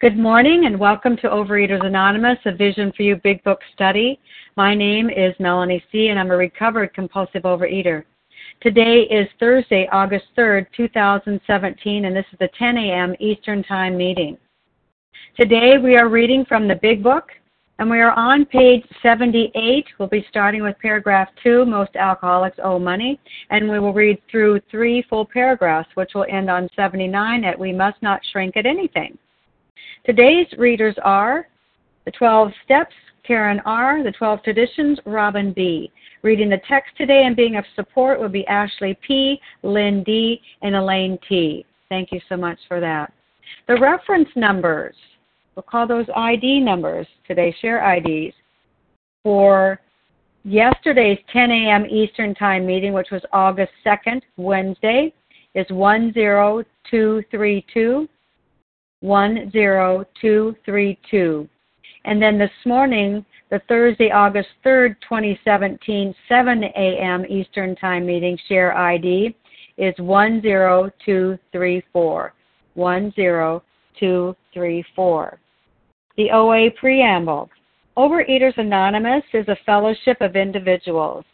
Good morning and welcome to Overeaters Anonymous, a Vision for You Big Book study. My name is Melanie C., and I'm a recovered compulsive overeater. Today is Thursday, August 3rd, 2017, and this is the 10 a.m. Eastern Time meeting. Today we are reading from the Big Book, and we are on page 78. We'll be starting with paragraph 2, Most Alcoholics Owe Money, and we will read through three full paragraphs, which will end on 79 at We Must Not Shrink at Anything. Today's readers are the 12 Steps, Karen R., the 12 Traditions, Robin B. Reading the text today and being of support will be Ashley P., Lynn D., and Elaine T. Thank you so much for that. The reference numbers We'll call those ID numbers today, share IDs, for yesterday's 10 a.m. Eastern Time meeting, which was August 2nd, Wednesday, is 10232. 10232. And then this morning, the Thursday, August 3rd, 2017, 7 a.m. Eastern Time meeting, share ID is 10234. 10234. The OA Preamble. Overeaters Anonymous is a fellowship of individuals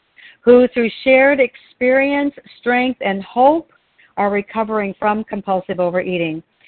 who, through shared experience, strength, and hope, are recovering from compulsive overeating.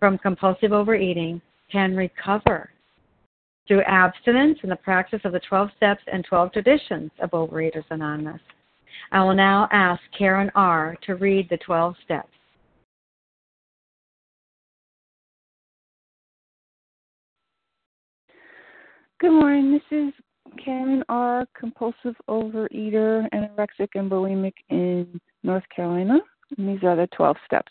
from compulsive overeating can recover through abstinence and the practice of the 12 steps and 12 traditions of Overeaters Anonymous. I will now ask Karen R. to read the 12 steps. Good morning. This is Karen R., compulsive overeater, anorexic, and bulimic in North Carolina. And these are the 12 steps.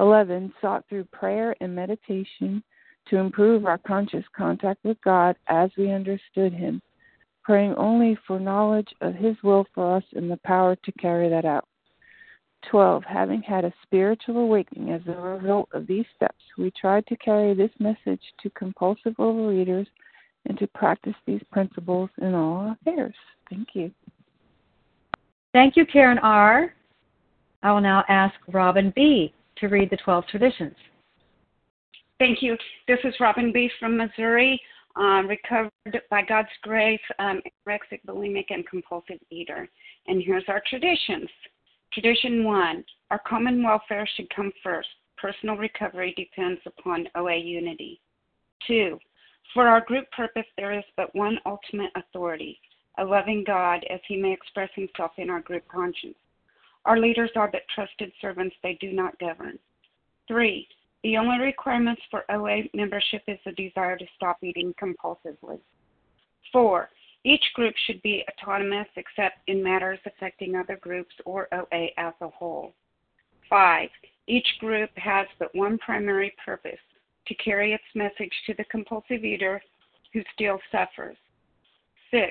11. Sought through prayer and meditation to improve our conscious contact with God as we understood Him, praying only for knowledge of His will for us and the power to carry that out. 12. Having had a spiritual awakening as a result of these steps, we tried to carry this message to compulsive overeaters and to practice these principles in all our affairs. Thank you. Thank you, Karen R. I will now ask Robin B. to read the 12 traditions. Thank you. This is Robin B. from Missouri, um, recovered by God's grace, um, anorexic, bulimic, and compulsive eater. And here's our traditions. Tradition one our common welfare should come first. Personal recovery depends upon OA unity. Two, for our group purpose, there is but one ultimate authority a loving God as he may express himself in our group conscience. Our leaders are but trusted servants, they do not govern. Three, the only requirements for OA membership is the desire to stop eating compulsively. Four, Each group should be autonomous except in matters affecting other groups or OA as a whole. 5. Each group has but one primary purpose to carry its message to the compulsive eater who still suffers. 6.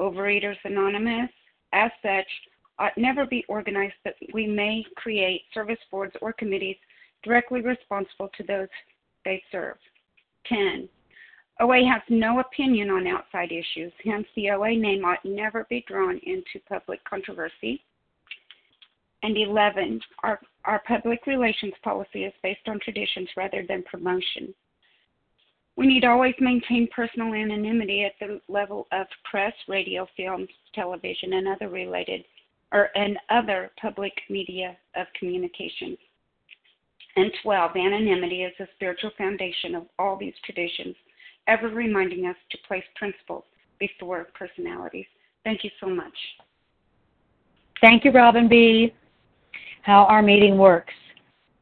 Overeaters Anonymous, as such, ought never be organized, but we may create service boards or committees directly responsible to those they serve. 10. OA has no opinion on outside issues, hence, the OA name ought never be drawn into public controversy. And 11, our, our public relations policy is based on traditions rather than promotion. We need always maintain personal anonymity at the level of press, radio, films, television, and other related or and other public media of communication. And 12, anonymity is the spiritual foundation of all these traditions, ever reminding us to place principles before personalities. Thank you so much. Thank you, Robin B how our meeting works.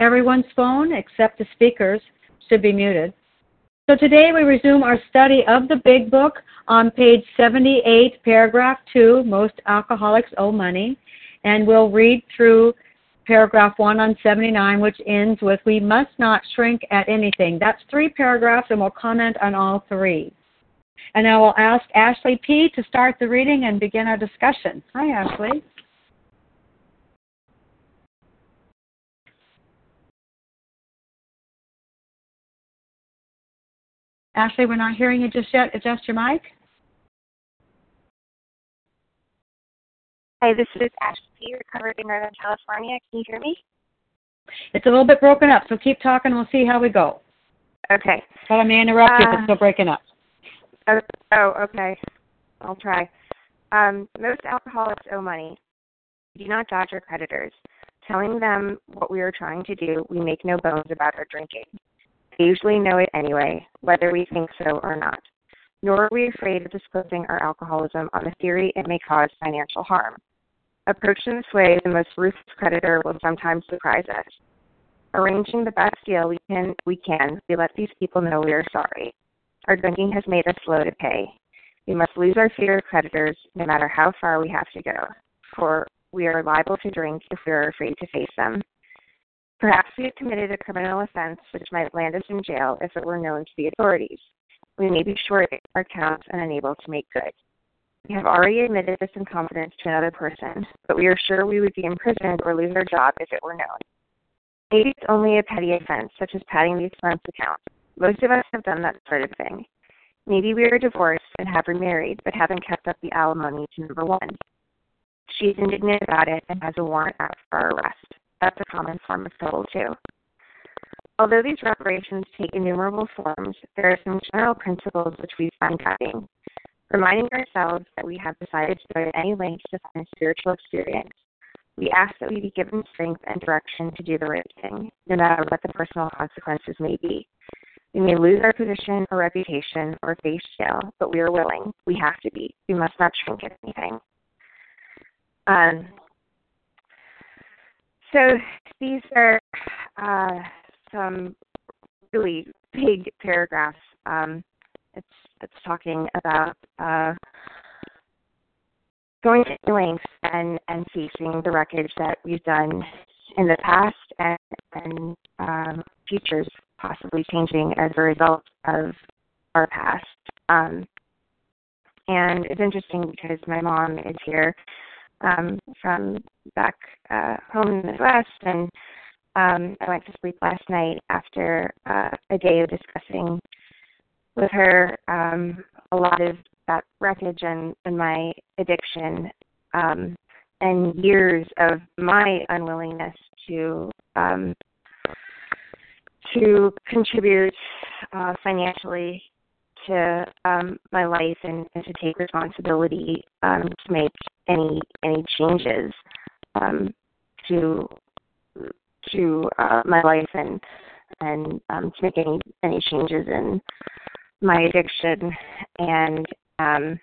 Everyone's phone, except the speaker's, should be muted. So today we resume our study of the Big Book on page 78, paragraph 2, Most Alcoholics Owe Money. And we'll read through paragraph 1 on 79, which ends with, We must not shrink at anything. That's three paragraphs, and we'll comment on all three. And I will ask Ashley P. to start the reading and begin our discussion. Hi, Ashley. Ashley, we're not hearing you just yet. Adjust your mic. Hi, this is Ashley, recovered in Northern California. Can you hear me? It's a little bit broken up, so keep talking. We'll see how we go. Okay. But I may interrupt uh, you if it's uh, still breaking up. Oh, oh, okay. I'll try. Um, most alcoholics owe money. We do not dodge our creditors. Telling them what we are trying to do, we make no bones about our drinking. Usually know it anyway, whether we think so or not. Nor are we afraid of disclosing our alcoholism on the theory it may cause financial harm. Approached in this way, the most ruthless creditor will sometimes surprise us. Arranging the best deal we can, we can, we let these people know we are sorry. Our drinking has made us slow to pay. We must lose our fear of creditors, no matter how far we have to go, for we are liable to drink if we are afraid to face them. Perhaps we have committed a criminal offense which might land us in jail if it were known to the authorities. We may be short our accounts and unable to make good. We have already admitted this in confidence to another person, but we are sure we would be imprisoned or lose our job if it were known. Maybe it's only a petty offense, such as padding the expense account. Most of us have done that sort of thing. Maybe we are divorced and have remarried, but haven't kept up the alimony to number one. She's indignant about it and has a warrant out for our arrest. That's a common form of total too. Although these reparations take innumerable forms, there are some general principles which we find guiding. Reminding ourselves that we have decided to go to any length to find spiritual experience, we ask that we be given strength and direction to do the right thing, no matter what the personal consequences may be. We may lose our position or reputation or face jail, but we are willing. We have to be. We must not shrink at anything. Um, so these are uh, some really big paragraphs. Um, it's it's talking about uh, going to lengths and and facing the wreckage that we've done in the past and and um, futures possibly changing as a result of our past. Um, and it's interesting because my mom is here um, from back uh, home in the Midwest, and um, I went to sleep last night after uh, a day of discussing with her um, a lot of that wreckage and, and my addiction um, and years of my unwillingness to um, to contribute uh, financially to um, my life and, and to take responsibility um, to make any any changes um, to to uh, my life and and um, to make any any changes in my addiction and um,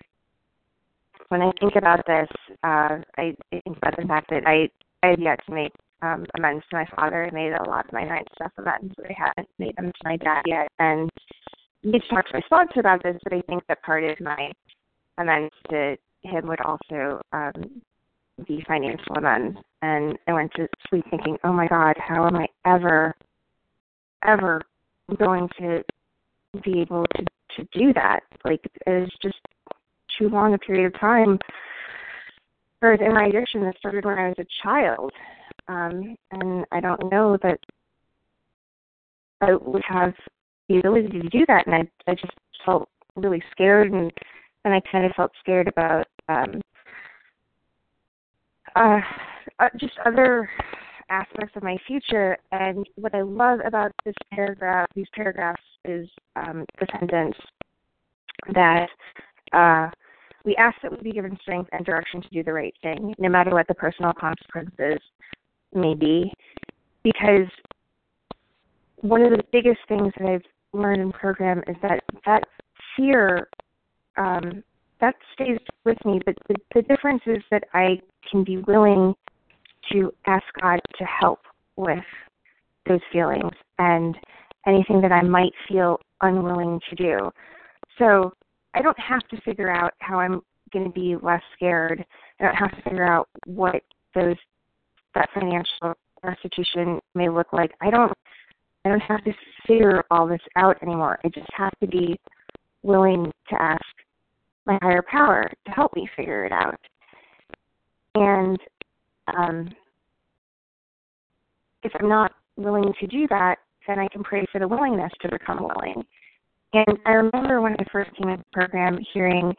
when I think about this, uh, I, I think about the fact that I I have yet to make um, amends to my father. I made a lot of my ninth step amends, but I haven't made them to my dad yet. And need to talk to my sponsor about this, but I think that part of my amends to him would also um, be financial amends. And I went to sleep thinking, oh my God, how am I ever, ever going to be able to to do that? Like it's just too long a period of time. For in my addiction that started when I was a child, um, and I don't know that I would have the ability to do that and I I just felt really scared and and I kind of felt scared about um uh, uh just other aspects of my future and what I love about this paragraph these paragraphs is um the sentence that uh we ask that we be given strength and direction to do the right thing, no matter what the personal consequences may be. Because one of the biggest things that I've learn in program is that that fear um, that stays with me. But the, the difference is that I can be willing to ask God to help with those feelings and anything that I might feel unwilling to do. So I don't have to figure out how I'm going to be less scared. I don't have to figure out what those that financial restitution may look like. I don't I don't have to figure all this out anymore. I just have to be willing to ask my higher power to help me figure it out. And um, if I'm not willing to do that, then I can pray for the willingness to become willing. And I remember when I first came into the program hearing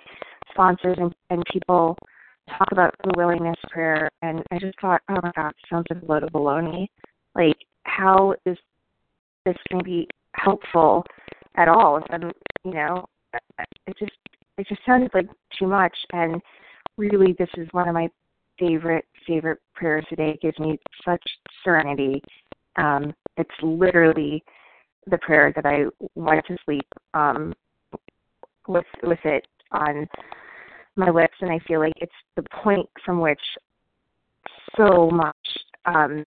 sponsors and, and people talk about the willingness prayer, and I just thought, oh my God, sounds like a load of baloney. Like, how is this to be helpful at all. And you know, it just it just sounded like too much. And really, this is one of my favorite favorite prayers today. It gives me such serenity. Um, it's literally the prayer that I went to sleep um, with with it on my lips, and I feel like it's the point from which so much um,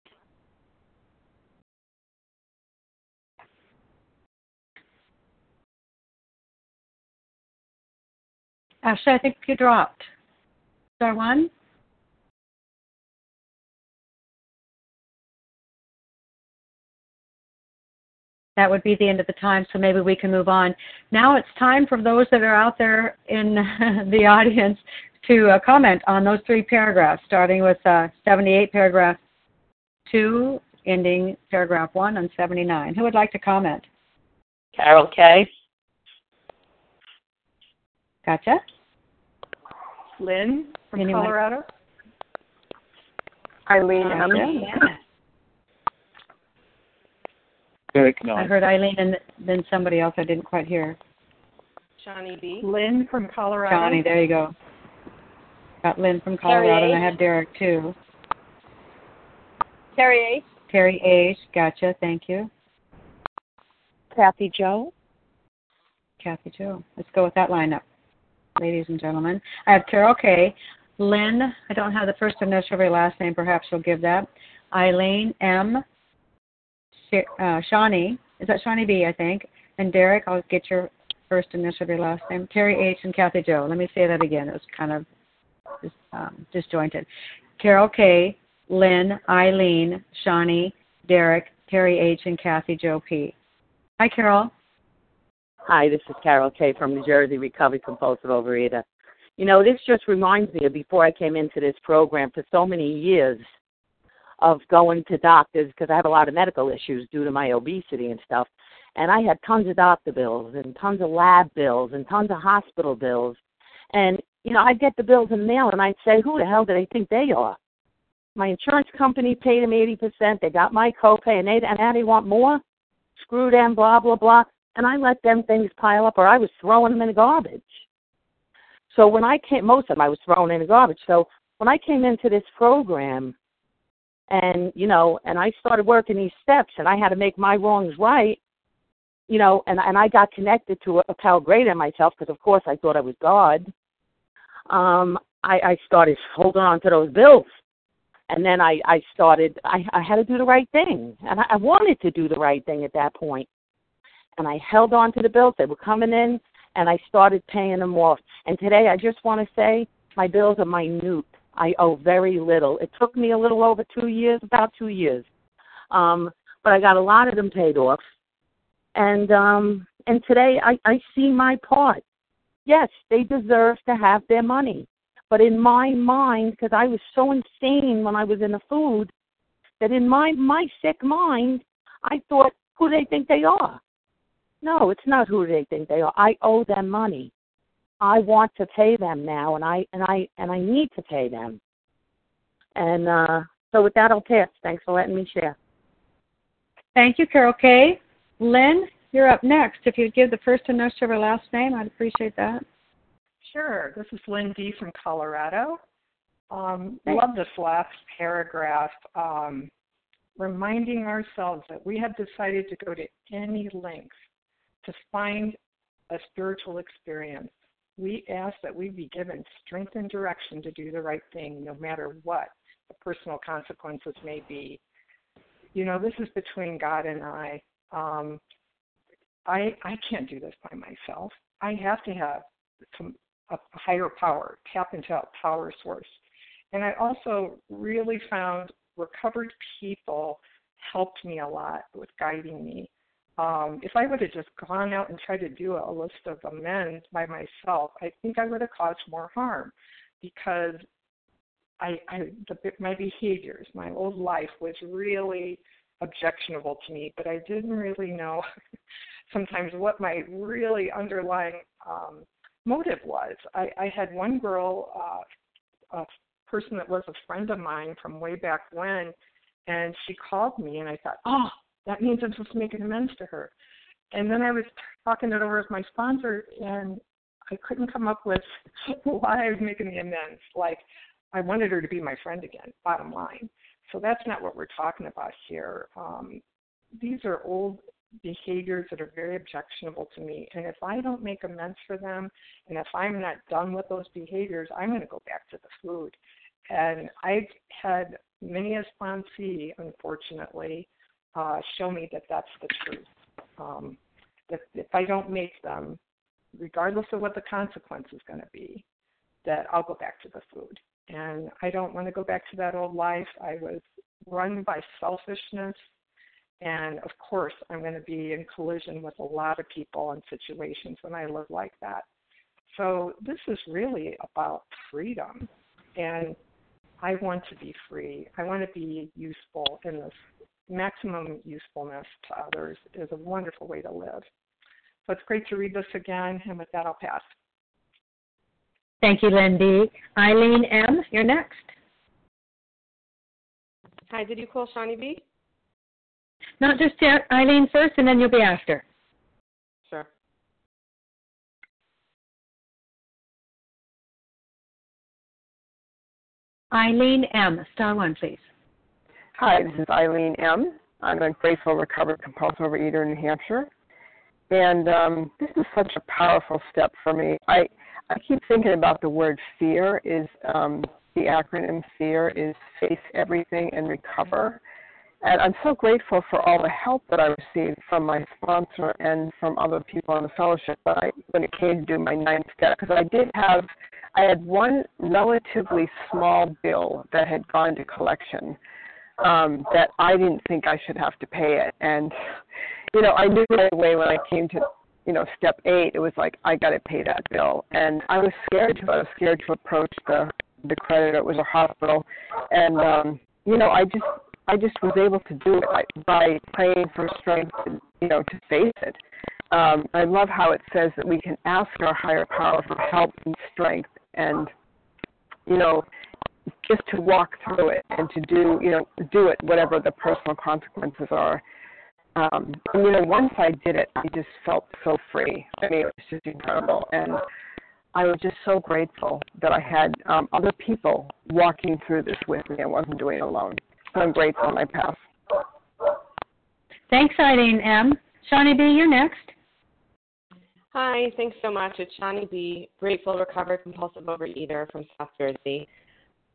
Ashley, I think you dropped. Star one? That would be the end of the time, so maybe we can move on. Now it's time for those that are out there in the audience to uh, comment on those three paragraphs, starting with uh, 78, paragraph 2, ending paragraph 1 on 79. Who would like to comment? Carol K. Gotcha. Lynn from Anyone? Colorado. Eileen Gotcha. M. Yeah. Eric I heard Eileen and then somebody else I didn't quite hear. Johnny B. Lynn from Colorado. Johnny, there you go. Got Lynn from Colorado, Terry and I have Derek too. Terry H. Terry H. Gotcha. Thank you. Kathy Joe. Kathy Joe. Let's go with that lineup, ladies and gentlemen. I have Carol K., Lynn, I don't have the first initial of your last name. Perhaps you'll give that. Eileen M. Uh, Shawnee, is that Shawnee B, I think. And Derek, I'll get your first initial of your last name. Terry H. and Kathy Joe. Let me say that again. It was kind of um, disjointed. Carol K., Lynn, Eileen, Shawnee, Derek, Terry H., and Kathy Joe P. Hi, Carol. Hi, this is Carol K. from New Jersey, recovered compulsive overeater. You know, this just reminds me of before I came into this program for so many years of going to doctors because I have a lot of medical issues due to my obesity and stuff. And I had tons of doctor bills and tons of lab bills and tons of hospital bills. And, you know, I'd get the bills in the mail and I'd say, who the hell do they think they are? My insurance company paid them 80%. They got my copay and, they, and now they want more? Screw them, blah, blah, blah. And I let them things pile up or I was throwing them in the garbage. So when I came, most of them I was throwing in the garbage. So when I came into this program, and you know, and I started working these steps, and I had to make my wrongs right, you know, and and I got connected to a, pal greater myself because of course I thought I was God. Um, I, I started holding on to those bills, and then I I started I I had to do the right thing, and I, I wanted to do the right thing at that point, and I held on to the bills. They were coming in, and I started paying them off. And today I just want to say my bills are minute. I owe very little. It took me a little over two years, about two years. Um, but I got a lot of them paid off. And um and today I, I see my part. Yes, they deserve to have their money. But in my mind, because I was so insane when I was in the food, that in my my sick mind, I thought, who do they think they are? No, it's not who they think they are. I owe them money. I want to pay them now, and I and I and I need to pay them. And uh, so with that, I'll pass. Thanks for letting me share. Thank you, Carol K. Lynn, you're up next. If you'd give the first initial of her last name, I'd appreciate that. Sure. This is Lynn D. from Colorado. Um, love this last paragraph. Um, reminding ourselves that we have decided to go to any length to find a spiritual experience we ask that we be given strength and direction to do the right thing no matter what the personal consequences may be. You know, this is between God and I. Um, I I can't do this by myself. I have to have some a higher power, tap into a power source. And I also really found recovered people helped me a lot with guiding me um, if I would have just gone out and tried to do a list of amends by myself, I think I would have caused more harm because I, I the, my behaviors, my old life was really objectionable to me, but I didn't really know sometimes what my really underlying um, motive was. I, I had one girl, uh, a person that was a friend of mine from way back when, and she called me, and I thought, oh, that means I'm supposed to make an amends to her. And then I was talking it over with my sponsor, and I couldn't come up with why I was making the amends. Like, I wanted her to be my friend again, bottom line. So that's not what we're talking about here. Um, these are old behaviors that are very objectionable to me. And if I don't make amends for them, and if I'm not done with those behaviors, I'm going to go back to the food. And I've had many a sponsee, unfortunately, uh, show me that that's the truth. Um, that if I don't make them, regardless of what the consequence is going to be, that I'll go back to the food. And I don't want to go back to that old life. I was run by selfishness. And of course, I'm going to be in collision with a lot of people and situations when I live like that. So this is really about freedom. And I want to be free. I want to be useful in this maximum usefulness to others is a wonderful way to live. So it's great to read this again, and with that, I'll pass. Thank you, Lindy. Eileen M., you're next. Hi, did you call Shawnee B? Not just yet. Eileen first, and then you'll be after. Sure. Eileen M., star one, please. Hi, this is Eileen M. I'm a grateful recovered compulsive overeater in New Hampshire. And um, this is such a powerful step for me. I I keep thinking about the word fear is um, the acronym fear is face everything and recover. And I'm so grateful for all the help that I received from my sponsor and from other people in the fellowship when, I, when it came to do my ninth step. Because I did have, I had one relatively small bill that had gone to collection um, that I didn't think I should have to pay it. And, you know, I knew right away when I came to, you know, step eight, it was like, I got to pay that bill. And I was scared to, I was scared to approach the, the creditor. It was a hospital. And, um, you know, I just, I just was able to do it by praying for strength, you know, to face it. Um, I love how it says that we can ask our higher power for help and strength, and you know, just to walk through it and to do, you know, do it whatever the personal consequences are. Um, and you know, once I did it, I just felt so free. I mean, it was just incredible, and I was just so grateful that I had um, other people walking through this with me. I wasn't doing it alone. So I'm grateful on my path. Thanks, Eileen M. Shawnee B., you're next. Hi, thanks so much. It's Shawnee B., grateful, recovered, compulsive overeater from South Jersey.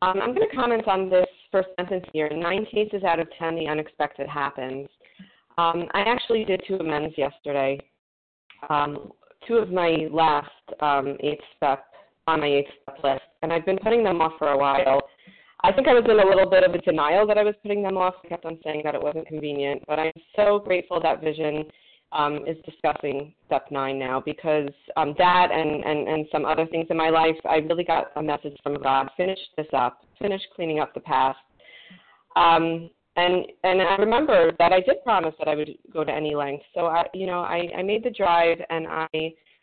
Um, I'm going to comment on this first sentence here. In nine cases out of ten, the unexpected happens. Um, I actually did two amends yesterday. Um, two of my last um, eight step on my eight step list, and I've been putting them off for a while. I think I was in a little bit of a denial that I was putting them off. I kept on saying that it wasn't convenient, but I'm so grateful that Vision um, is discussing step nine now because um, that and, and, and some other things in my life, I really got a message from God. Finish this up. Finish cleaning up the past. Um, and and I remember that I did promise that I would go to any length. So I, you know, I, I made the drive and I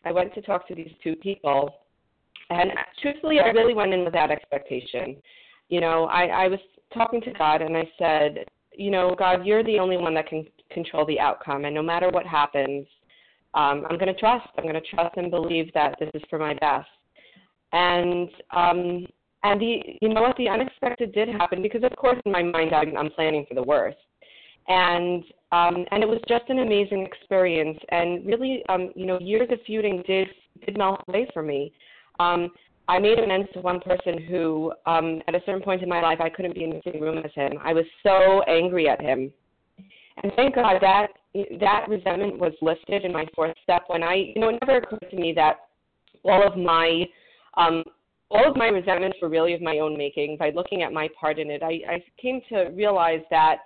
I went to talk to these two people, and truthfully, I really went in with that expectation you know, I, I was talking to God and I said, you know, God, you're the only one that can control the outcome. And no matter what happens, um, I'm going to trust. I'm going to trust and believe that this is for my best. And um, and the you know what the unexpected did happen because of course in my mind I'm, I'm planning for the worst. And um, and it was just an amazing experience. And really, um, you know, years of feuding did did melt away for me. Um, I made amends to one person who, um, at a certain point in my life, I couldn't be in the same room as him. I was so angry at him, and thank God that that resentment was lifted in my fourth step. When I, you know, it never occurred to me that all of my, um, all of my resentments were really of my own making. By looking at my part in it, I, I came to realize that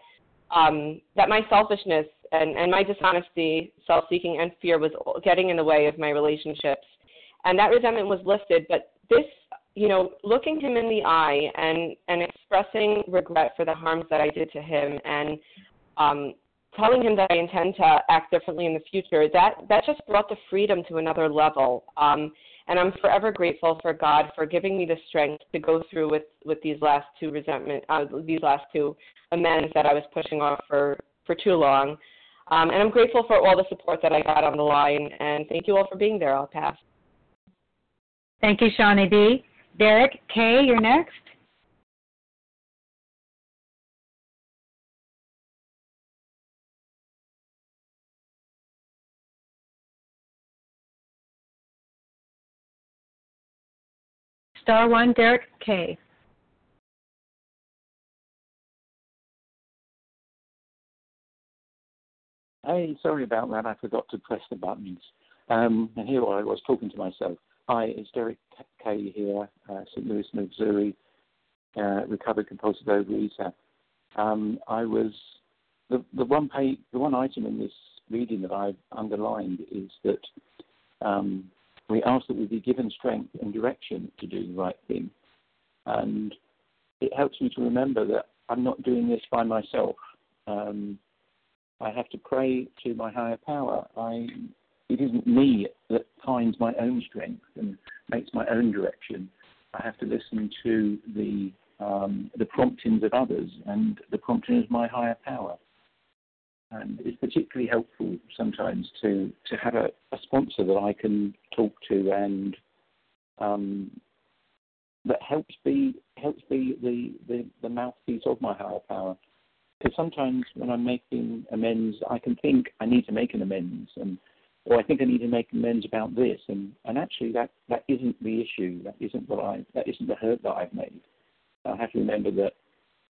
um, that my selfishness and, and my dishonesty, self-seeking, and fear was getting in the way of my relationships and that resentment was lifted. But this, you know, looking him in the eye and and expressing regret for the harms that I did to him and um, telling him that I intend to act differently in the future, that that just brought the freedom to another level. Um, and I'm forever grateful for God for giving me the strength to go through with with these last two resentment, uh, these last two amends that I was pushing off for for too long. Um, and I'm grateful for all the support that I got on the line. And thank you all for being there. I'll pass. Thank you, Shawnee B. Derek K., you're next. Star one, Derek K. Hey, sorry about that. I forgot to press the buttons. Um, and here I was talking to myself. Hi, it's Derek Kay here, uh, St. Louis, Missouri, uh, recovered compulsive overeater. Um, I was the the one page, the one item in this reading that I've underlined is that um, we ask that we be given strength and direction to do the right thing, and it helps me to remember that I'm not doing this by myself. Um, I have to pray to my higher power. I it isn't me that finds my own strength and makes my own direction. I have to listen to the um, the promptings of others and the promptings of my higher power. And it's particularly helpful sometimes to to have a, a sponsor that I can talk to and um, that helps be helps be the, the, the mouthpiece of my higher power. Because sometimes when I'm making amends, I can think I need to make an amends, and or I think I need to make amends about this, and and actually that that isn't the issue. That isn't what I that isn't the hurt that I've made. I have to remember that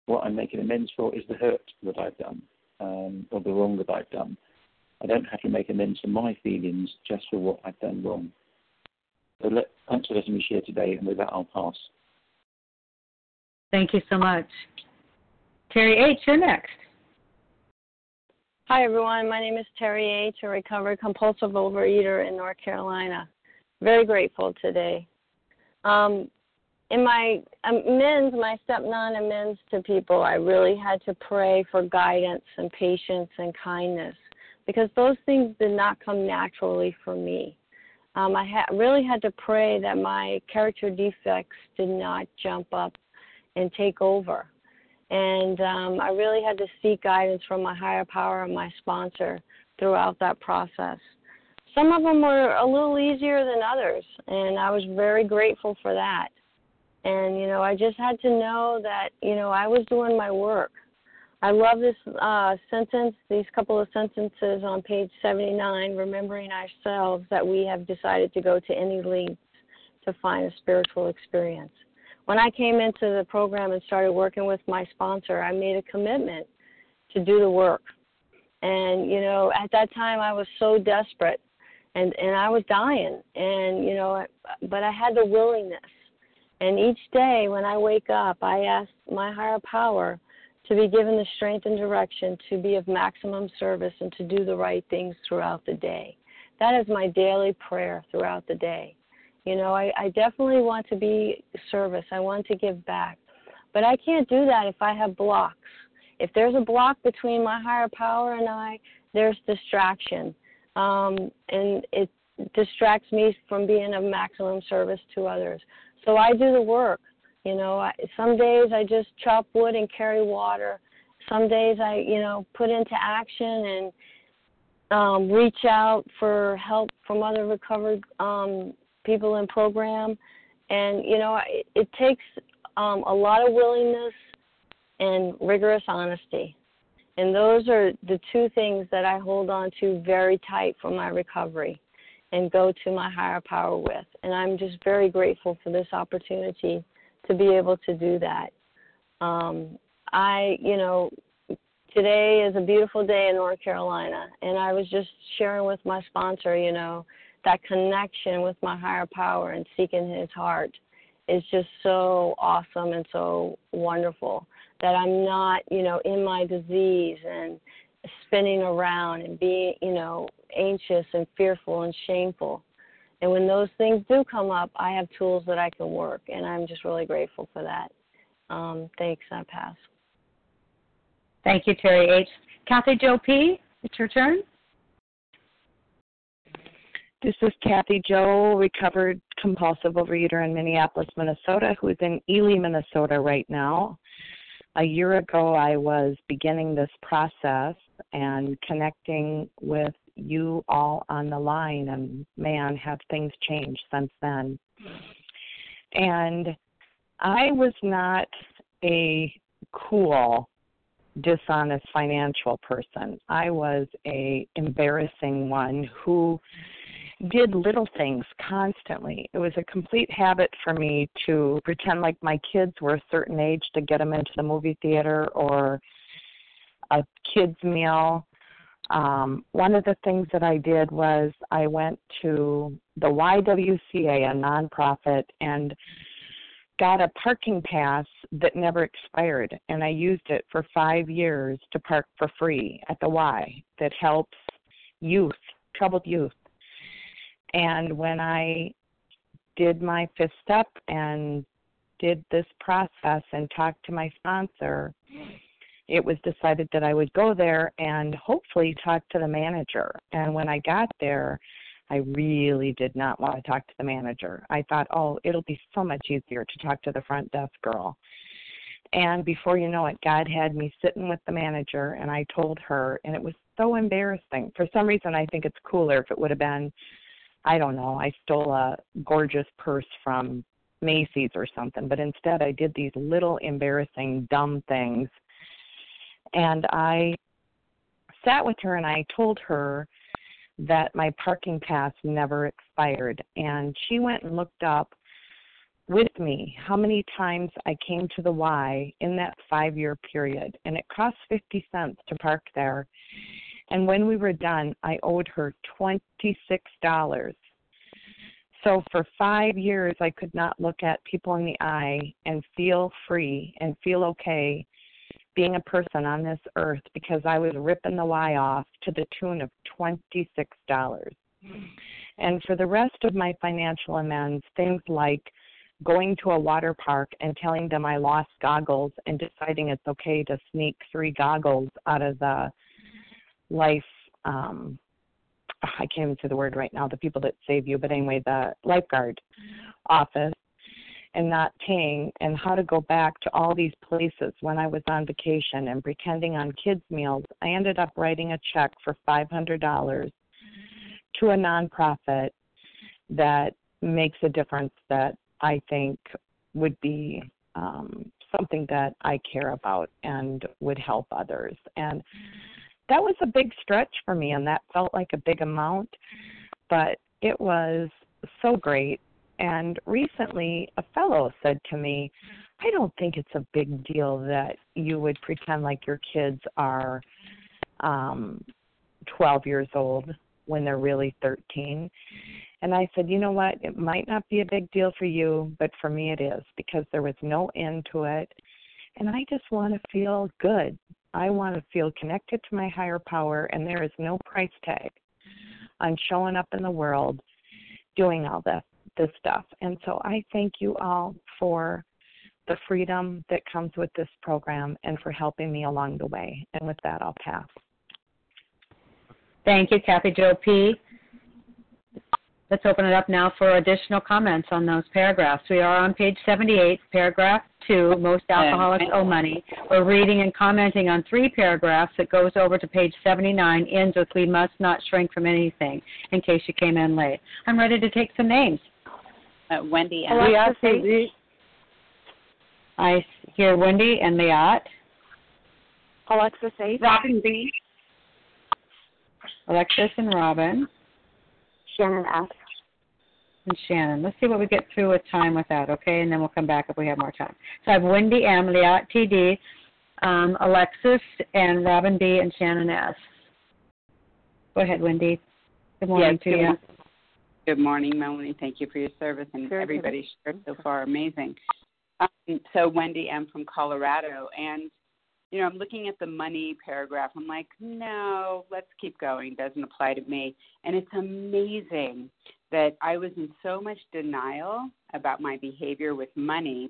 what I'm making amends for is the hurt that I've done, um, or the wrong that I've done. I don't have to make amends for my feelings just for what I've done wrong. So let, thanks for letting me share today, and with that, I'll pass. Thank you so much. Terry H., you're next. Hi, everyone. My name is Terry H., a recovered compulsive overeater in North Carolina. Very grateful today. Um, in my amends, my step nine amends to people, I really had to pray for guidance and patience and kindness because those things did not come naturally for me. Um, I ha- really had to pray that my character defects did not jump up and take over. And um, I really had to seek guidance from my higher power and my sponsor throughout that process. Some of them were a little easier than others, and I was very grateful for that. And, you know, I just had to know that, you know, I was doing my work. I love this uh, sentence, these couple of sentences on page 79, remembering ourselves that we have decided to go to any lengths to find a spiritual experience. When I came into the program and started working with my sponsor, I made a commitment to do the work. And, you know, at that time I was so desperate and, and I was dying. And, you know, but I had the willingness. And each day when I wake up, I ask my higher power to be given the strength and direction to be of maximum service and to do the right things throughout the day. That is my daily prayer throughout the day. You know, I, I definitely want to be service. I want to give back. But I can't do that if I have blocks. If there's a block between my higher power and I, there's distraction. Um, and it distracts me from being of maximum service to others. So I do the work. You know, I, some days I just chop wood and carry water. Some days I, you know, put into action and um, reach out for help from other recovered um, people in program. And you know, it, it takes um, a lot of willingness and rigorous honesty. And those are the two things that I hold on to very tight for my recovery and go to my higher power with. And I'm just very grateful for this opportunity to be able to do that. Um, I, you know, today is a beautiful day in North Carolina, and I was just sharing with my sponsor, you know, that connection with my higher power and seeking his heart is just so awesome and so wonderful that I'm not, you know, in my disease and spinning around and being, you know, anxious and fearful and shameful. And when those things do come up, I have tools that I can work, and I'm just really grateful for that. Um, thanks, I pass. Thank you, Terry H. Kathy Joe P., it's your turn. This is Kathy Joe, recovered compulsive overeater in Minneapolis, Minnesota, who is in Ely, Minnesota right now. A year ago, I was beginning this process and connecting with you all on the line, and man, have things changed since then. And I was not a cool, dishonest financial person. I was a embarrassing one who did little things constantly. It was a complete habit for me to pretend like my kids were a certain age to get them into the movie theater or a kids meal um, one of the things that I did was I went to the YWCA, a nonprofit, and got a parking pass that never expired, and I used it for five years to park for free at the Y that helps youth, troubled youth. And when I did my fifth step and did this process and talked to my sponsor, it was decided that I would go there and hopefully talk to the manager. And when I got there, I really did not want to talk to the manager. I thought, oh, it'll be so much easier to talk to the front desk girl. And before you know it, God had me sitting with the manager, and I told her, and it was so embarrassing. For some reason, I think it's cooler if it would have been, I don't know, I stole a gorgeous purse from Macy's or something, but instead I did these little embarrassing, dumb things and I sat with her and I told her that my parking pass never expired. And she went and looked up with me how many times I came to the Y in that five year period. And it cost 50 cents to park there. And when we were done, I owed her $26. So for five years, I could not look at people in the eye and feel free and feel okay being a person on this earth because I was ripping the Y off to the tune of $26. And for the rest of my financial amends, things like going to a water park and telling them I lost goggles and deciding it's okay to sneak three goggles out of the life um I can't even say the word right now, the people that save you, but anyway, the lifeguard office and not paying and how to go back to all these places when I was on vacation and pretending on kids' meals, I ended up writing a check for $500 to a nonprofit that makes a difference that I think would be um, something that I care about and would help others. And that was a big stretch for me, and that felt like a big amount, but it was so great and recently, a fellow said to me, I don't think it's a big deal that you would pretend like your kids are um 12 years old when they're really 13. And I said, you know what? It might not be a big deal for you, but for me it is because there was no end to it. And I just want to feel good. I want to feel connected to my higher power, and there is no price tag on showing up in the world doing all this this stuff. And so I thank you all for the freedom that comes with this program and for helping me along the way. And with that, I'll pass. Thank you, Kathy Jo P. Let's open it up now for additional comments on those paragraphs. We are on page 78, paragraph 2, Most Alcoholics Owe Money. We're reading and commenting on three paragraphs. It goes over to page 79, ends with We must not shrink from anything, in case you came in late. I'm ready to take some names uh, Wendy and Liat. I hear Wendy and Liat. Alexis H. Robin B. Alexis and Robin. Shannon F. And Shannon. Let's see what we get through with time with that, okay? And then we'll come back if we have more time. So I have Wendy M, Liat TD, um, Alexis, and Robin B, and Shannon S. Go ahead, Wendy. Good morning yes, to you. Good morning, Melanie. Thank you for your service and Sure, everybody's shared so far. Amazing. Um, so Wendy M from Colorado, and you know I'm looking at the money paragraph. I'm like, no, let's keep going. Doesn't apply to me. And it's amazing that I was in so much denial about my behavior with money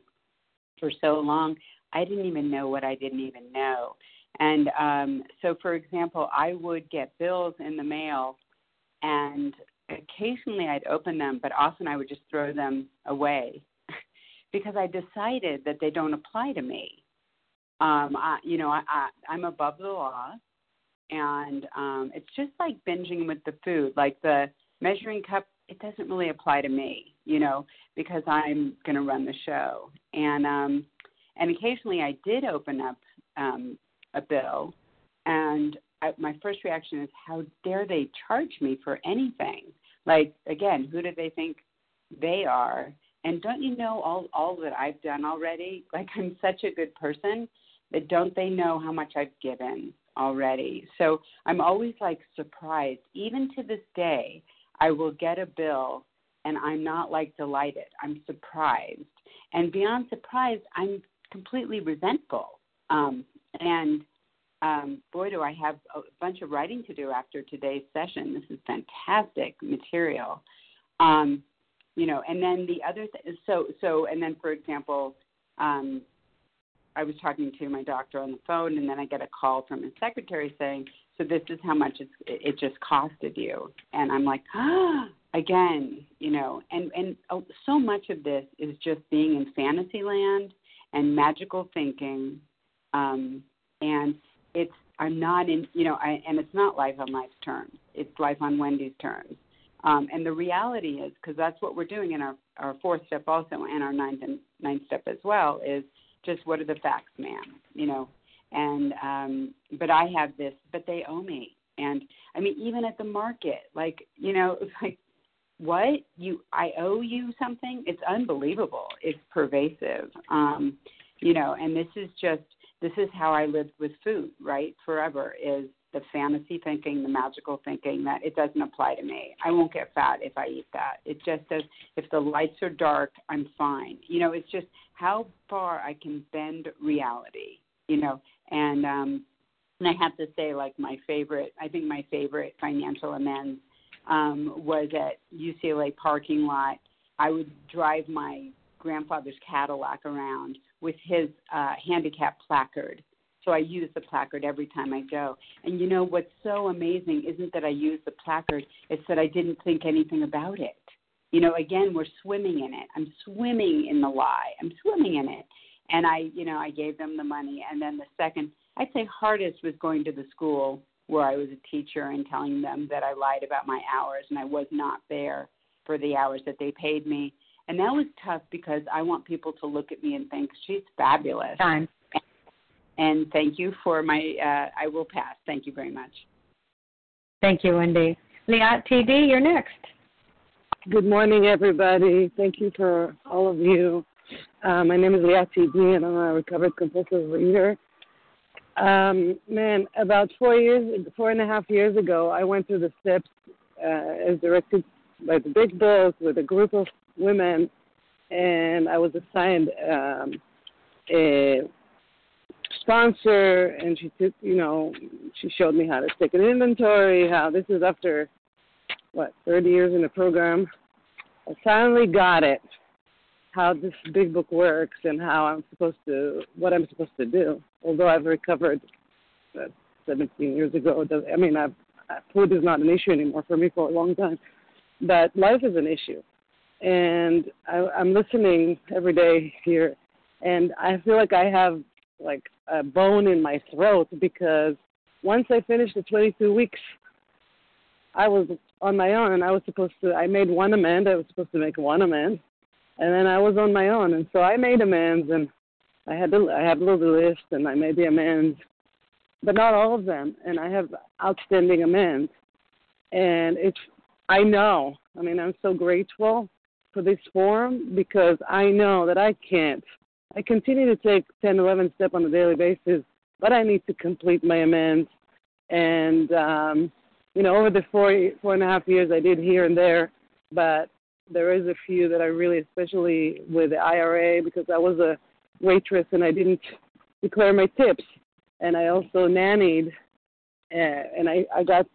for so long. I didn't even know what I didn't even know. And um, so, for example, I would get bills in the mail and occasionally I'd open them, but often I would just throw them away because I decided that they don't apply to me. Um, I, you know, I, I, I'm above the law, and um, it's just like binging with the food. Like the measuring cup, it doesn't really apply to me, you know, because I'm going to run the show. And um, and occasionally I did open up um, a bill, and I, my first reaction is, how dare they charge me for anything? Like again, who do they think they are? And don't you know all all that I've done already? Like I'm such a good person that don't they know how much I've given already? So I'm always like surprised. Even to this day, I will get a bill and I'm not like delighted. I'm surprised. And beyond surprised, I'm completely resentful. Um, and um, boy, do I have a bunch of writing to do after today's session. This is fantastic material. Um, you know, and then the other th- so so and then for example, um, I was talking to my doctor on the phone, and then I get a call from his secretary saying, "So this is how much it's, it just costed you," and I'm like, ah, again, you know, and and oh, so much of this is just being in fantasy land and magical thinking, um, and it's I'm not in you know I, and it's not life on life's terms. It's life on Wendy's terms. Um, and the reality is because that's what we're doing in our our fourth step also and our ninth and ninth step as well is just what are the facts, ma'am? You know, and um, but I have this, but they owe me. And I mean, even at the market, like you know, it's like what you I owe you something. It's unbelievable. It's pervasive. Um, you know, and this is just this is how I lived with food, right? Forever is the fantasy thinking, the magical thinking that it doesn't apply to me. I won't get fat if I eat that. It just says If the lights are dark, I'm fine. You know, it's just how far I can bend reality. You know, and um, and I have to say, like my favorite, I think my favorite financial amends um, was at UCLA parking lot. I would drive my grandfather's Cadillac around with his uh, handicap placard. So I use the placard every time I go. And you know what's so amazing isn't that I use the placard, it's that I didn't think anything about it. You know, again, we're swimming in it. I'm swimming in the lie. I'm swimming in it. And I, you know, I gave them the money. And then the second, I'd say hardest was going to the school where I was a teacher and telling them that I lied about my hours and I was not there for the hours that they paid me. And that was tough because I want people to look at me and think she's fabulous. Time. And thank you for my. Uh, I will pass. Thank you very much. Thank you, Wendy. Liat TD, you're next. Good morning, everybody. Thank you for all of you. Uh, my name is Liat TD, and I'm a recovered compulsive reader. Um, man, about four years, four and a half years ago, I went through the steps uh, as directed by the big boss with a group of women, and I was assigned um, a sponsor, and she took, you know, she showed me how to take an inventory. How this is after what 30 years in the program. I finally got it, how this big book works and how I'm supposed to, what I'm supposed to do. Although I've recovered uh, 17 years ago, I mean, I've, food is not an issue anymore for me for a long time, but life is an issue and I, I'm listening every day here, and I feel like I have like a bone in my throat because once I finished the 22 weeks, I was on my own, and I was supposed to. I made one amend. I was supposed to make one amend, and then I was on my own, and so I made amends, and I had to. I have a little list, and I made the amends, but not all of them, and I have outstanding amends, and it's I know. I mean, I'm so grateful for this forum because I know that I can't. I continue to take 10, 11 steps on a daily basis, but I need to complete my amends. And, um, you know, over the four, four and a half years I did here and there, but there is a few that I really, especially with the IRS, because I was a waitress and I didn't declare my tips. And I also nannied, uh, and I, I got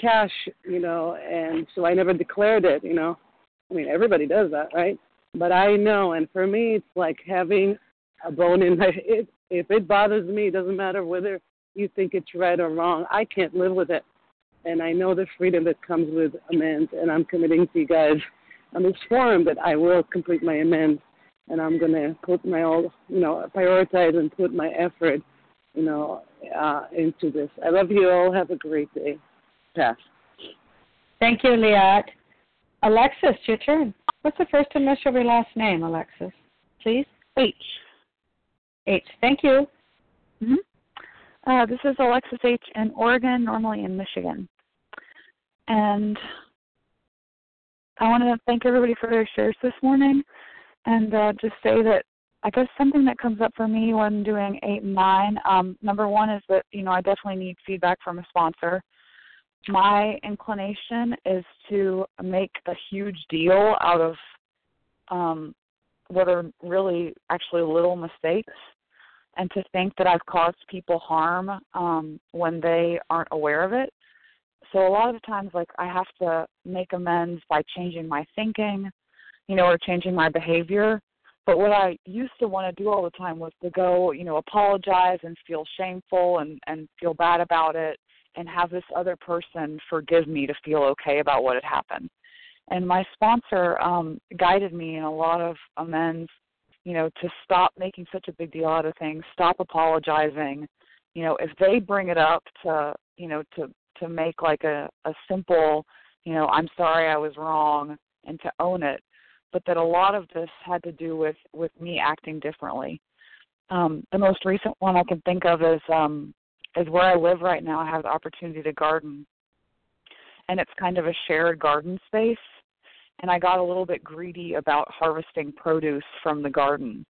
cash, you know, and so I never declared it, you know. I mean, everybody does that, right? But I know, and for me, it's like having a bone in my. It, if it bothers me, it doesn't matter whether you think it's right or wrong. I can't live with it, and I know the freedom that comes with amends. And I'm committing to you guys on this forum that I will complete my amends, and I'm gonna put my all, you know, prioritize and put my effort, you know, uh, into this. I love you all. Have a great day. Pass. Thank you, Liat. Alexis, your turn. What's the first initial of your last name, Alexis? Please. H. H. Thank you. Mm-hmm. Uh, this is Alexis H. in Oregon, normally in Michigan. And I want to thank everybody for their shares this morning and uh, just say that I guess something that comes up for me when doing eight and nine, um, number one is that, you know, I definitely need feedback from a sponsor my inclination is to make a huge deal out of um, what are really actually little mistakes and to think that I've caused people harm um, when they aren't aware of it. So a lot of the times, like I have to make amends by changing my thinking, you know, or changing my behavior. But what I used to want to do all the time was to go, you know, apologize and feel shameful and and feel bad about it and have this other person forgive me to feel okay about what had happened. And my sponsor um, guided me in a lot of amends, you know, to stop making such a big deal out of things, stop apologizing. You know, if they bring it up to, you know, to to make like a a simple, you know, I'm sorry I was wrong and to own it, but that a lot of this had to do with with me acting differently. Um, the most recent one I can think of is um, is where I live right now. I have the opportunity to garden, and it's kind of a shared garden space. And I got a little bit greedy about harvesting produce from the garden.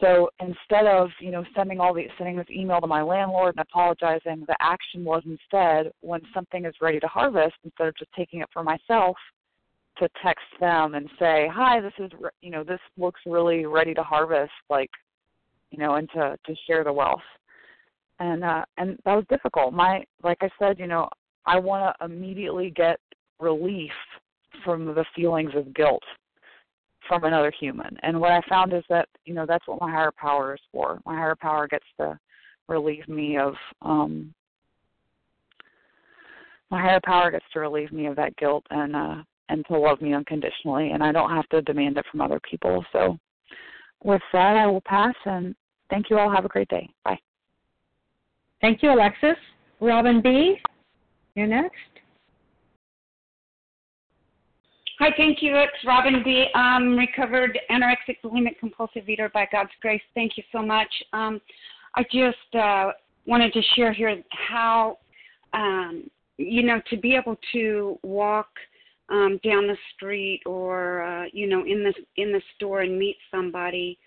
So instead of you know sending all the sending this email to my landlord and apologizing, the action was instead when something is ready to harvest, instead of just taking it for myself, to text them and say, "Hi, this is you know this looks really ready to harvest," like you know, and to to share the wealth. And uh, and that was difficult. My like I said, you know, I want to immediately get relief from the feelings of guilt from another human. And what I found is that, you know, that's what my higher power is for. My higher power gets to relieve me of um my higher power gets to relieve me of that guilt and uh and to love me unconditionally and I don't have to demand it from other people. So with that I will pass and thank you all. Have a great day. Bye. Thank you, Alexis. Robin B, you're next. Hi, thank you. It's Robin B. Um, recovered anorexic bulimic compulsive eater by God's grace. Thank you so much. Um, I just uh, wanted to share here how, um, you know, to be able to walk um, down the street or uh, you know in the in the store and meet somebody,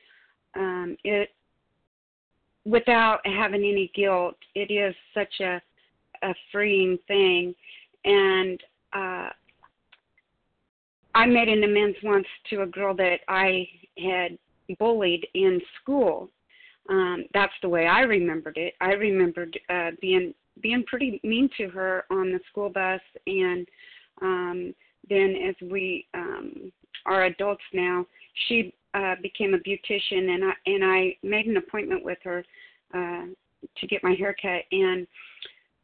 um, it without having any guilt. It is such a a freeing thing, and uh, I made an amends once to a girl that I had bullied in school. Um, that's the way I remembered it. I remembered uh, being being pretty mean to her on the school bus, and um, then as we um, are adults now, she uh, became a beautician, and I and I made an appointment with her uh, to get my hair cut, and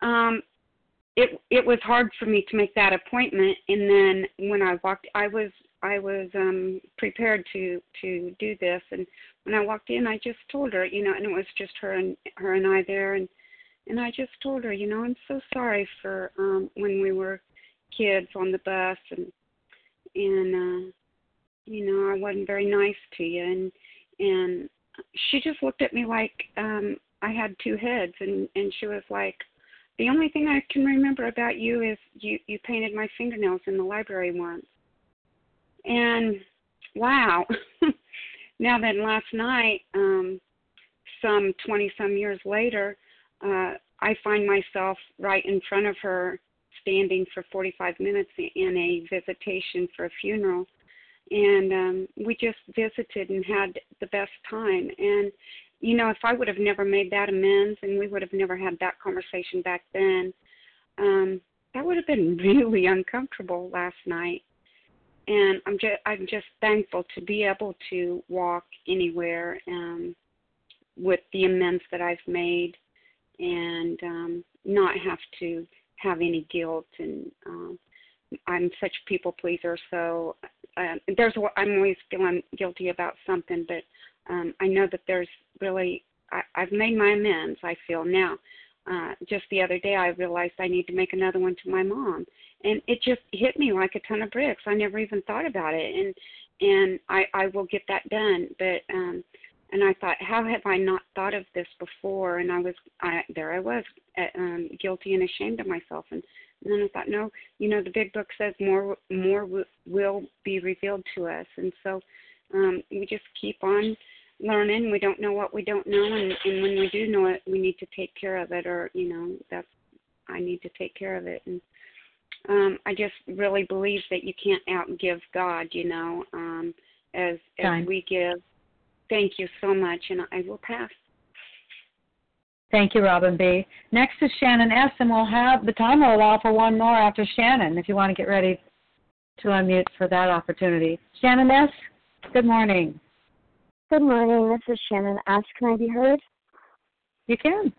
um, it it was hard for me to make that appointment. And then when I walked I was I was um prepared to to do this. And when I walked in I just told her, you know, and it was just her and her and I there. And and I just told her, you know, I'm so sorry for um when we were kids on the bus and and uh you know, I wasn't very nice to you and and she just looked at me like um I had two heads and and she was like the only thing I can remember about you is you you painted my fingernails in the library once. And wow. now then last night, um some 20 some years later, uh I find myself right in front of her standing for 45 minutes in a visitation for a funeral and um we just visited and had the best time and you know, if I would have never made that amends and we would have never had that conversation back then, um, that would have been really uncomfortable last night. And I'm just I'm just thankful to be able to walk anywhere um, with the amends that I've made, and um, not have to have any guilt. And um, I'm such people pleaser, so uh, there's I'm always feeling guilty about something, but um, I know that there's really I, I've made my amends. I feel now. Uh, just the other day, I realized I need to make another one to my mom, and it just hit me like a ton of bricks. I never even thought about it, and and I I will get that done. But um, and I thought, how have I not thought of this before? And I was I there I was um, guilty and ashamed of myself, and, and then I thought, no, you know, the big book says more more w- will be revealed to us, and so um, we just keep on learning. We don't know what we don't know, and, and when we do know it, we need to take care of it, or you know, that's I need to take care of it. And um, I just really believe that you can't outgive God. You know, um, as as we give. Thank you so much, and I will pass. Thank you, Robin B. Next is Shannon S., and we'll have the time will allow for one more after Shannon if you want to get ready to unmute for that opportunity. Shannon S., good morning. Good morning. This is Shannon S. Can I be heard? You can.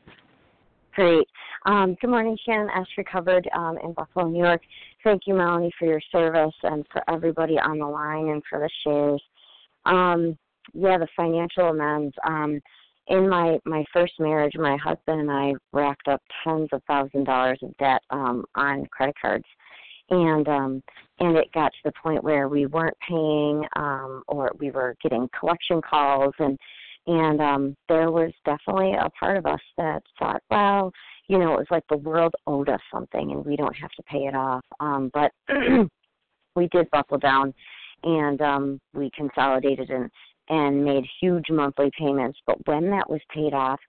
Great. Um, good morning, Shannon S. Recovered um, in Buffalo, New York. Thank you, Melanie, for your service and for everybody on the line and for the shares. Um, yeah, the financial amends. Um, in my my first marriage, my husband and I racked up tens of thousand dollars of debt um, on credit cards, and um, and it got to the point where we weren't paying um or we were getting collection calls and And um, there was definitely a part of us that thought, well, you know, it was like the world owed us something and we don't have to pay it off. Um, but we did buckle down and um, we consolidated and, and made huge monthly payments. But when that was paid off,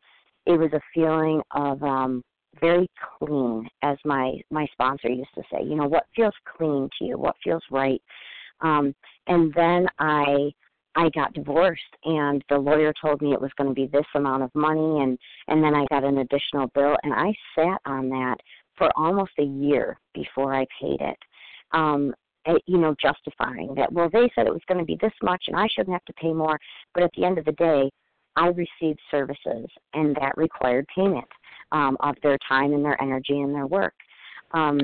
it was a feeling of um, very clean, as my my sponsor used to say. You know, what feels clean to you? What feels right? Um, and then I I got divorced and the lawyer told me it was going to be this amount of money and and then I got an additional bill and I sat on that for almost a year before I paid it. Um you know justifying that well they said it was going to be this much and I shouldn't have to pay more but at the end of the day I received services and that required payment um of their time and their energy and their work. Um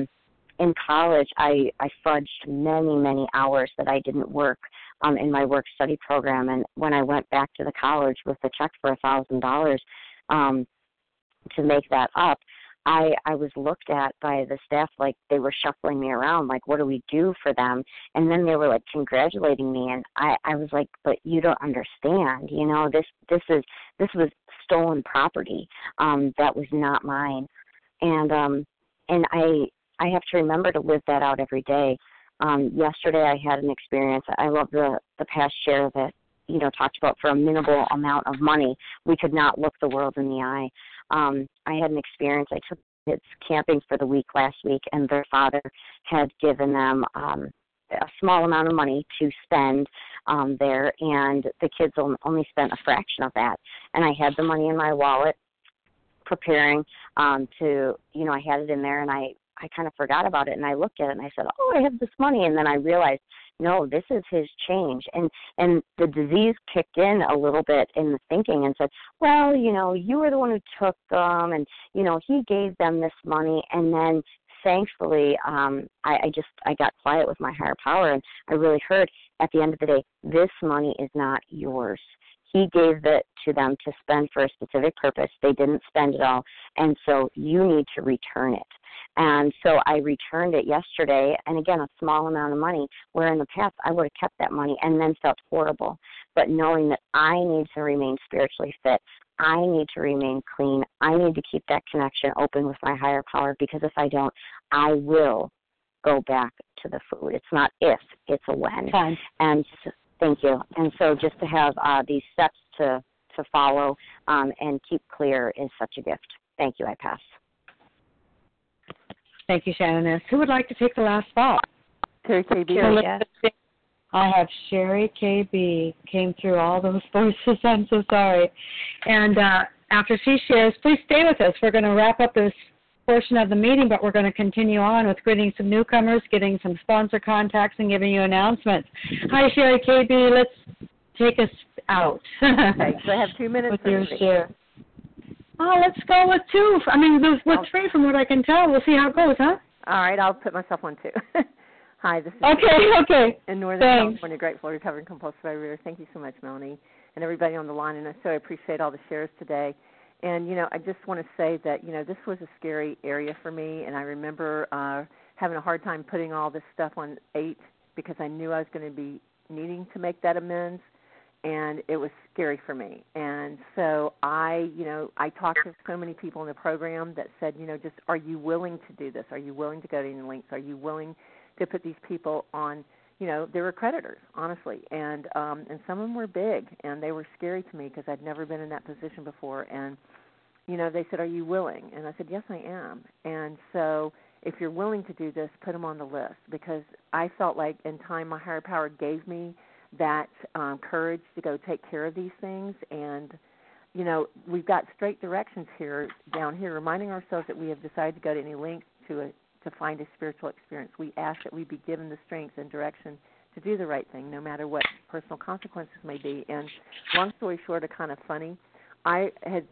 in college I I fudged many many hours that I didn't work um in my work study program and when I went back to the college with a check for a thousand dollars um to make that up I I was looked at by the staff like they were shuffling me around like what do we do for them and then they were like congratulating me and I I was like but you don't understand you know this this is this was stolen property um that was not mine and um and I I have to remember to live that out every day. Um, yesterday I had an experience. I love the the past share that you know talked about for a minimal amount of money we could not look the world in the eye. Um, I had an experience. I took kids camping for the week last week, and their father had given them um, a small amount of money to spend um, there, and the kids only spent a fraction of that. And I had the money in my wallet, preparing um, to, you know, I had it in there, and I I kind of forgot about it and I looked at it and I said, "Oh, I have this money." And then I realized, "No, this is his change." And and the disease kicked in a little bit in the thinking and said, "Well, you know, you were the one who took them and, you know, he gave them this money and then thankfully um I, I just I got quiet with my higher power and I really heard at the end of the day, this money is not yours he gave it to them to spend for a specific purpose. They didn't spend it all, and so you need to return it. And so I returned it yesterday, and again, a small amount of money, where in the past I would have kept that money and then felt horrible. But knowing that I need to remain spiritually fit, I need to remain clean, I need to keep that connection open with my higher power because if I don't, I will go back to the food. It's not if, it's a when. Fine. And so, thank you. And so just to have uh, these steps to, to follow um, and keep clear is such a gift. Thank you. I pass. Thank you, Shannon S. Who would like to take the last spot? Terry KB. Sherry, yes. I have Sherry KB. Came through all those voices. I'm so sorry. And uh, after she shares, please stay with us. We're going to wrap up this portion of the meeting, but we're going to continue on with greeting some newcomers, getting some sponsor contacts, and giving you announcements. Hi, Sherry KB. Let's take us out. okay, so I have two minutes with your share. Oh, let's go with two. I mean, with, with three, from what I can tell. We'll see how it goes, huh? All right, I'll put myself on two. Hi, this is okay. Okay. In Northern Thanks. California, grateful recovering compulsive overeater. Thank you so much, Melanie, and everybody on the line. And I so appreciate all the shares today. And you know, I just want to say that you know this was a scary area for me, and I remember uh, having a hard time putting all this stuff on eight because I knew I was going to be needing to make that amends and it was scary for me. And so I, you know, I talked to so many people in the program that said, you know, just are you willing to do this? Are you willing to go to any links? Are you willing to put these people on? You know, they were creditors, honestly, and um, and some of them were big, and they were scary to me because I'd never been in that position before. And you know, they said, "Are you willing?" And I said, "Yes, I am." And so, if you're willing to do this, put them on the list because I felt like in time my higher power gave me that um, courage to go take care of these things. And you know we've got straight directions here down here reminding ourselves that we have decided to go to any length to a, to find a spiritual experience. We ask that we be given the strength and direction to do the right thing no matter what personal consequences may be. And long story short a kind of funny i had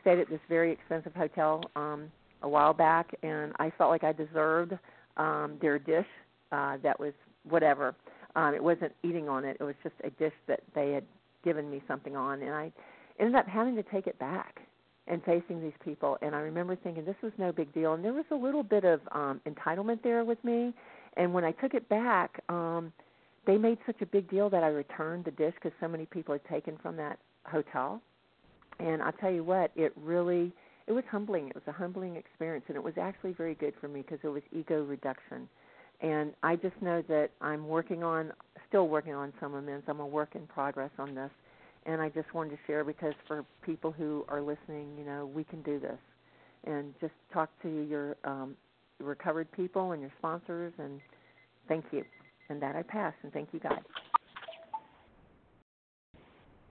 stayed at this very expensive hotel um a while back and i felt like i deserved um their dish uh that was whatever um, it wasn't eating on it; it was just a dish that they had given me something on, and I ended up having to take it back and facing these people. And I remember thinking this was no big deal, and there was a little bit of um, entitlement there with me. And when I took it back, um, they made such a big deal that I returned the dish because so many people had taken from that hotel. And I'll tell you what, it really it was humbling. It was a humbling experience, and it was actually very good for me because it was ego reduction. And I just know that I'm working on, still working on some amends. I'm a work in progress on this, and I just wanted to share because for people who are listening, you know, we can do this, and just talk to your um, recovered people and your sponsors, and thank you. And that I pass, and thank you, guys.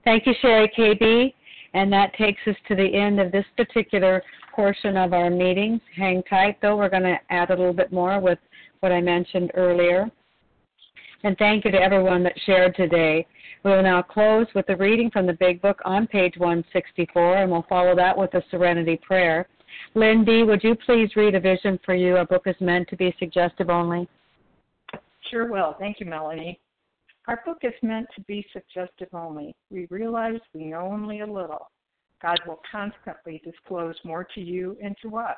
Thank you, Sherry KB. And that takes us to the end of this particular portion of our meetings. Hang tight, though. We're going to add a little bit more with what I mentioned earlier. And thank you to everyone that shared today. We will now close with the reading from the Big Book on page 164, and we'll follow that with a Serenity Prayer. Lynn D, would you please read a vision for you? A book is meant to be suggestive only. Sure will. Thank you, Melanie. Our book is meant to be suggestive only. We realize we know only a little. God will constantly disclose more to you and to us.